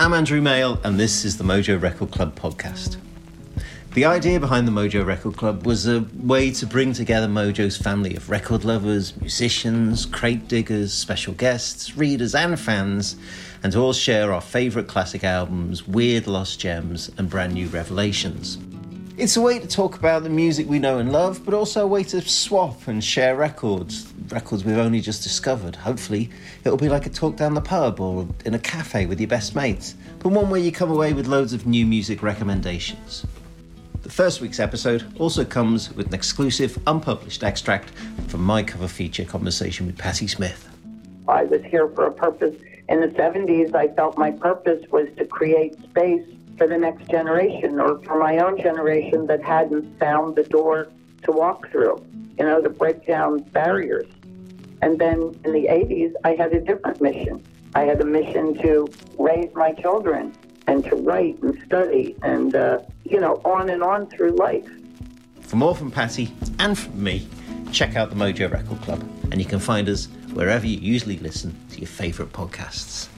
I'm Andrew Male, and this is the Mojo Record Club podcast. The idea behind the Mojo Record Club was a way to bring together Mojo's family of record lovers, musicians, crate diggers, special guests, readers, and fans, and to all share our favourite classic albums, weird lost gems, and brand new revelations. It's a way to talk about the music we know and love, but also a way to swap and share records, records we've only just discovered. Hopefully, it'll be like a talk down the pub or in a cafe with your best mates, but one where you come away with loads of new music recommendations. The first week's episode also comes with an exclusive, unpublished extract from my cover feature conversation with Patti Smith. I was here for a purpose. In the 70s, I felt my purpose was to create space for the next generation or for my own generation that hadn't found the door to walk through, you know, to break down barriers. And then in the 80s, I had a different mission. I had a mission to raise my children and to write and study and, uh, you know, on and on through life. For more from Patti and from me, check out the Mojo Record Club, and you can find us wherever you usually listen to your favourite podcasts.